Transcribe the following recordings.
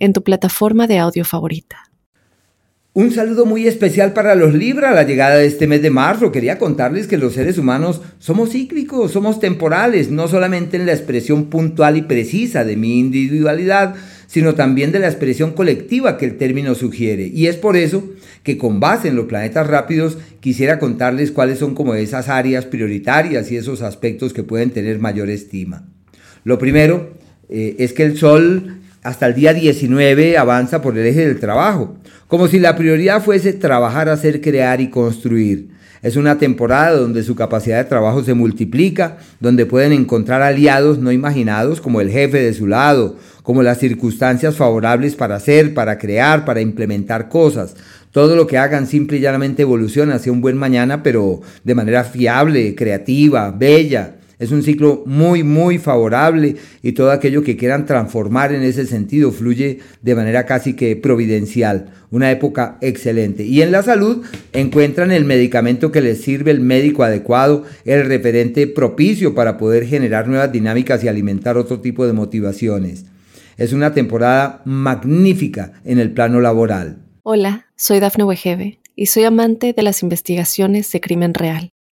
en tu plataforma de audio favorita. Un saludo muy especial para los Libra a la llegada de este mes de marzo. Quería contarles que los seres humanos somos cíclicos, somos temporales, no solamente en la expresión puntual y precisa de mi individualidad, sino también de la expresión colectiva que el término sugiere. Y es por eso que con base en los planetas rápidos quisiera contarles cuáles son como esas áreas prioritarias y esos aspectos que pueden tener mayor estima. Lo primero eh, es que el Sol hasta el día 19 avanza por el eje del trabajo, como si la prioridad fuese trabajar, hacer, crear y construir. Es una temporada donde su capacidad de trabajo se multiplica, donde pueden encontrar aliados no imaginados como el jefe de su lado, como las circunstancias favorables para hacer, para crear, para implementar cosas. Todo lo que hagan simple y llanamente evoluciona hacia un buen mañana, pero de manera fiable, creativa, bella. Es un ciclo muy, muy favorable y todo aquello que quieran transformar en ese sentido fluye de manera casi que providencial. Una época excelente. Y en la salud encuentran el medicamento que les sirve, el médico adecuado, el referente propicio para poder generar nuevas dinámicas y alimentar otro tipo de motivaciones. Es una temporada magnífica en el plano laboral. Hola, soy Dafne Wegebe y soy amante de las investigaciones de crimen real.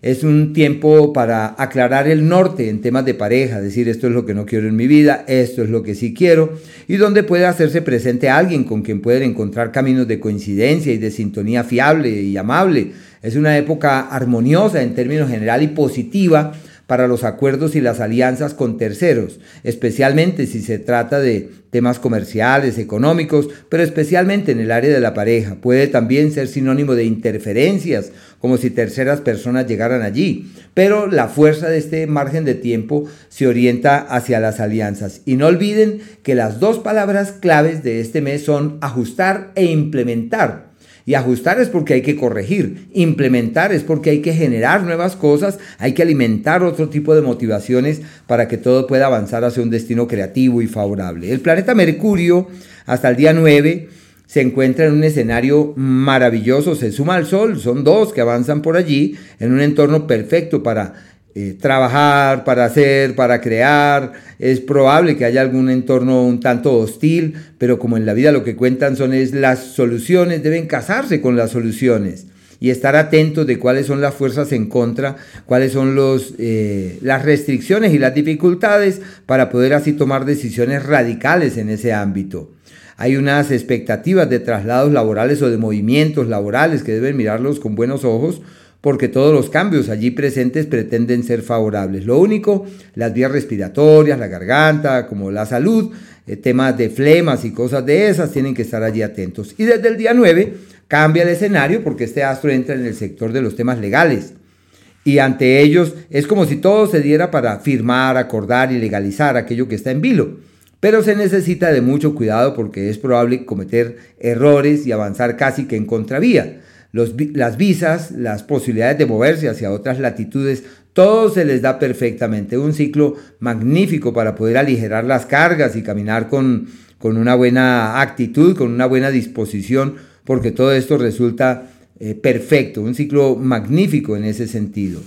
es un tiempo para aclarar el norte en temas de pareja, decir esto es lo que no quiero en mi vida, esto es lo que sí quiero, y donde puede hacerse presente alguien con quien pueden encontrar caminos de coincidencia y de sintonía fiable y amable. Es una época armoniosa en términos general y positiva para los acuerdos y las alianzas con terceros, especialmente si se trata de temas comerciales, económicos, pero especialmente en el área de la pareja. Puede también ser sinónimo de interferencias, como si terceras personas llegaran allí, pero la fuerza de este margen de tiempo se orienta hacia las alianzas. Y no olviden que las dos palabras claves de este mes son ajustar e implementar. Y ajustar es porque hay que corregir, implementar es porque hay que generar nuevas cosas, hay que alimentar otro tipo de motivaciones para que todo pueda avanzar hacia un destino creativo y favorable. El planeta Mercurio, hasta el día 9, se encuentra en un escenario maravilloso, se suma al Sol, son dos que avanzan por allí, en un entorno perfecto para eh, trabajar, para hacer, para crear. Es probable que haya algún entorno un tanto hostil, pero como en la vida lo que cuentan son las soluciones, deben casarse con las soluciones y estar atentos de cuáles son las fuerzas en contra, cuáles son los, eh, las restricciones y las dificultades para poder así tomar decisiones radicales en ese ámbito. Hay unas expectativas de traslados laborales o de movimientos laborales que deben mirarlos con buenos ojos porque todos los cambios allí presentes pretenden ser favorables. Lo único, las vías respiratorias, la garganta, como la salud, eh, temas de flemas y cosas de esas, tienen que estar allí atentos. Y desde el día 9 cambia el escenario porque este astro entra en el sector de los temas legales. Y ante ellos es como si todo se diera para firmar, acordar y legalizar aquello que está en vilo. Pero se necesita de mucho cuidado porque es probable cometer errores y avanzar casi que en contravía las visas, las posibilidades de moverse hacia otras latitudes, todo se les da perfectamente. Un ciclo magnífico para poder aligerar las cargas y caminar con, con una buena actitud, con una buena disposición, porque todo esto resulta eh, perfecto, un ciclo magnífico en ese sentido.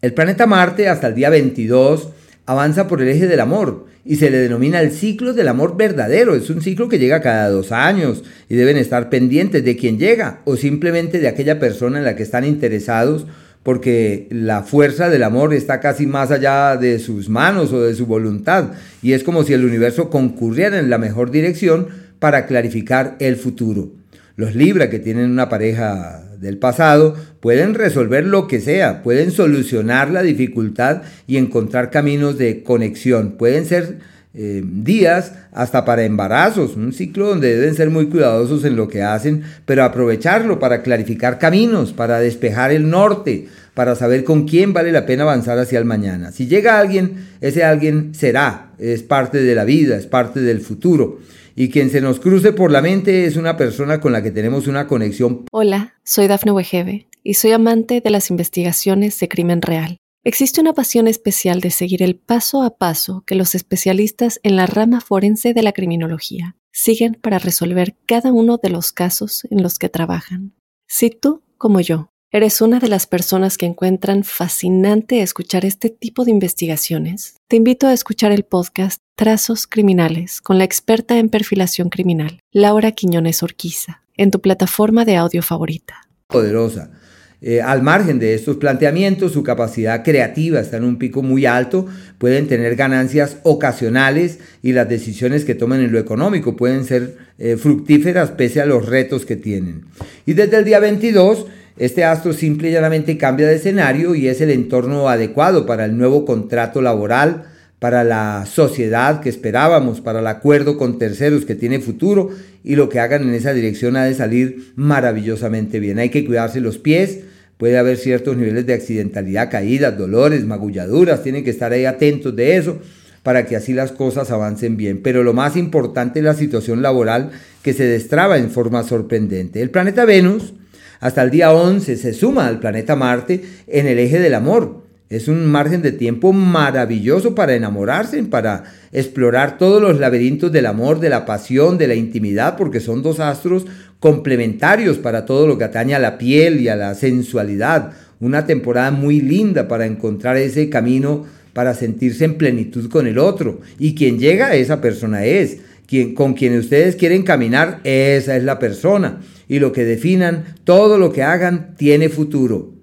El planeta Marte hasta el día 22 avanza por el eje del amor y se le denomina el ciclo del amor verdadero. Es un ciclo que llega cada dos años y deben estar pendientes de quién llega o simplemente de aquella persona en la que están interesados porque la fuerza del amor está casi más allá de sus manos o de su voluntad y es como si el universo concurriera en la mejor dirección para clarificar el futuro. Los Libra que tienen una pareja del pasado pueden resolver lo que sea, pueden solucionar la dificultad y encontrar caminos de conexión. Pueden ser eh, días hasta para embarazos, un ciclo donde deben ser muy cuidadosos en lo que hacen, pero aprovecharlo para clarificar caminos, para despejar el norte, para saber con quién vale la pena avanzar hacia el mañana. Si llega alguien, ese alguien será, es parte de la vida, es parte del futuro. Y quien se nos cruce por la mente es una persona con la que tenemos una conexión. Hola, soy Dafne Wegebe y soy amante de las investigaciones de crimen real. Existe una pasión especial de seguir el paso a paso que los especialistas en la rama forense de la criminología siguen para resolver cada uno de los casos en los que trabajan. Si tú, como yo, eres una de las personas que encuentran fascinante escuchar este tipo de investigaciones, te invito a escuchar el podcast Trazos Criminales con la experta en perfilación criminal, Laura Quiñones Orquiza, en tu plataforma de audio favorita. Poderosa eh, al margen de estos planteamientos, su capacidad creativa está en un pico muy alto, pueden tener ganancias ocasionales y las decisiones que tomen en lo económico pueden ser eh, fructíferas pese a los retos que tienen. Y desde el día 22, este astro simple y llanamente cambia de escenario y es el entorno adecuado para el nuevo contrato laboral, para la sociedad que esperábamos, para el acuerdo con terceros que tiene futuro y lo que hagan en esa dirección ha de salir maravillosamente bien. Hay que cuidarse los pies, puede haber ciertos niveles de accidentalidad, caídas, dolores, magulladuras, tienen que estar ahí atentos de eso para que así las cosas avancen bien. Pero lo más importante es la situación laboral que se destraba en forma sorprendente. El planeta Venus hasta el día 11 se suma al planeta Marte en el eje del amor es un margen de tiempo maravilloso para enamorarse, para explorar todos los laberintos del amor, de la pasión, de la intimidad, porque son dos astros complementarios para todo lo que atañe a la piel y a la sensualidad. Una temporada muy linda para encontrar ese camino para sentirse en plenitud con el otro. Y quien llega, esa persona es. Quien, con quien ustedes quieren caminar, esa es la persona. Y lo que definan, todo lo que hagan, tiene futuro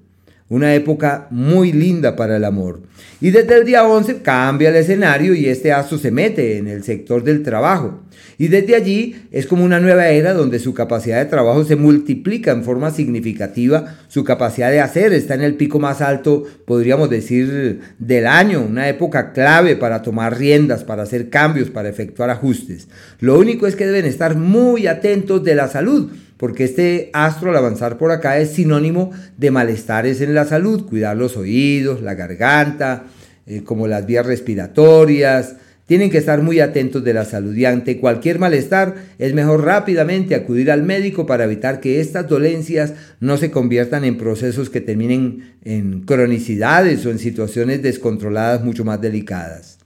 una época muy linda para el amor. Y desde el día 11 cambia el escenario y este astro se mete en el sector del trabajo. Y desde allí es como una nueva era donde su capacidad de trabajo se multiplica en forma significativa, su capacidad de hacer está en el pico más alto, podríamos decir, del año, una época clave para tomar riendas, para hacer cambios, para efectuar ajustes. Lo único es que deben estar muy atentos de la salud porque este astro al avanzar por acá es sinónimo de malestares en la salud, cuidar los oídos, la garganta, eh, como las vías respiratorias. Tienen que estar muy atentos de la salud y ante cualquier malestar es mejor rápidamente acudir al médico para evitar que estas dolencias no se conviertan en procesos que terminen en cronicidades o en situaciones descontroladas mucho más delicadas.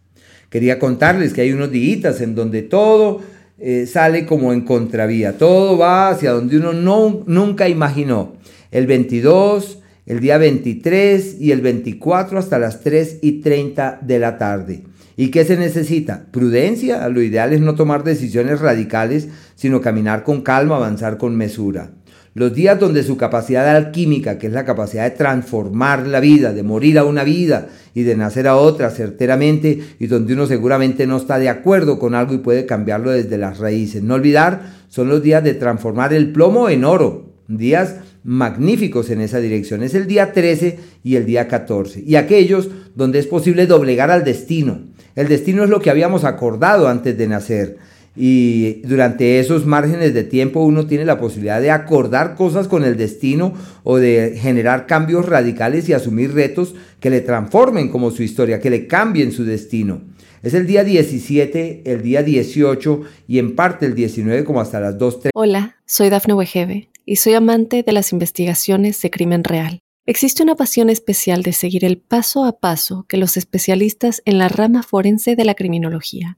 Quería contarles que hay unos días en donde todo eh, sale como en contravía. Todo va hacia donde uno no, nunca imaginó. El 22, el día 23 y el 24 hasta las 3 y 30 de la tarde. ¿Y qué se necesita? Prudencia. Lo ideal es no tomar decisiones radicales, sino caminar con calma, avanzar con mesura. Los días donde su capacidad alquímica, que es la capacidad de transformar la vida, de morir a una vida y de nacer a otra certeramente, y donde uno seguramente no está de acuerdo con algo y puede cambiarlo desde las raíces. No olvidar, son los días de transformar el plomo en oro. Días magníficos en esa dirección. Es el día 13 y el día 14. Y aquellos donde es posible doblegar al destino. El destino es lo que habíamos acordado antes de nacer y durante esos márgenes de tiempo uno tiene la posibilidad de acordar cosas con el destino o de generar cambios radicales y asumir retos que le transformen como su historia, que le cambien su destino. Es el día 17, el día 18 y en parte el 19 como hasta las 2. Hola, soy Dafne Wegebe y soy amante de las investigaciones de crimen real. Existe una pasión especial de seguir el paso a paso que los especialistas en la rama forense de la criminología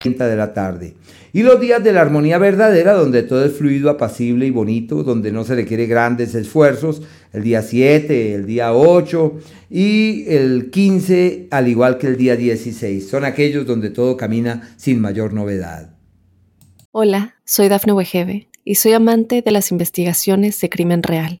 De la tarde. Y los días de la armonía verdadera, donde todo es fluido, apacible y bonito, donde no se requiere grandes esfuerzos, el día 7, el día 8 y el 15, al igual que el día 16. Son aquellos donde todo camina sin mayor novedad. Hola, soy Dafne Wegebe y soy amante de las investigaciones de crimen real.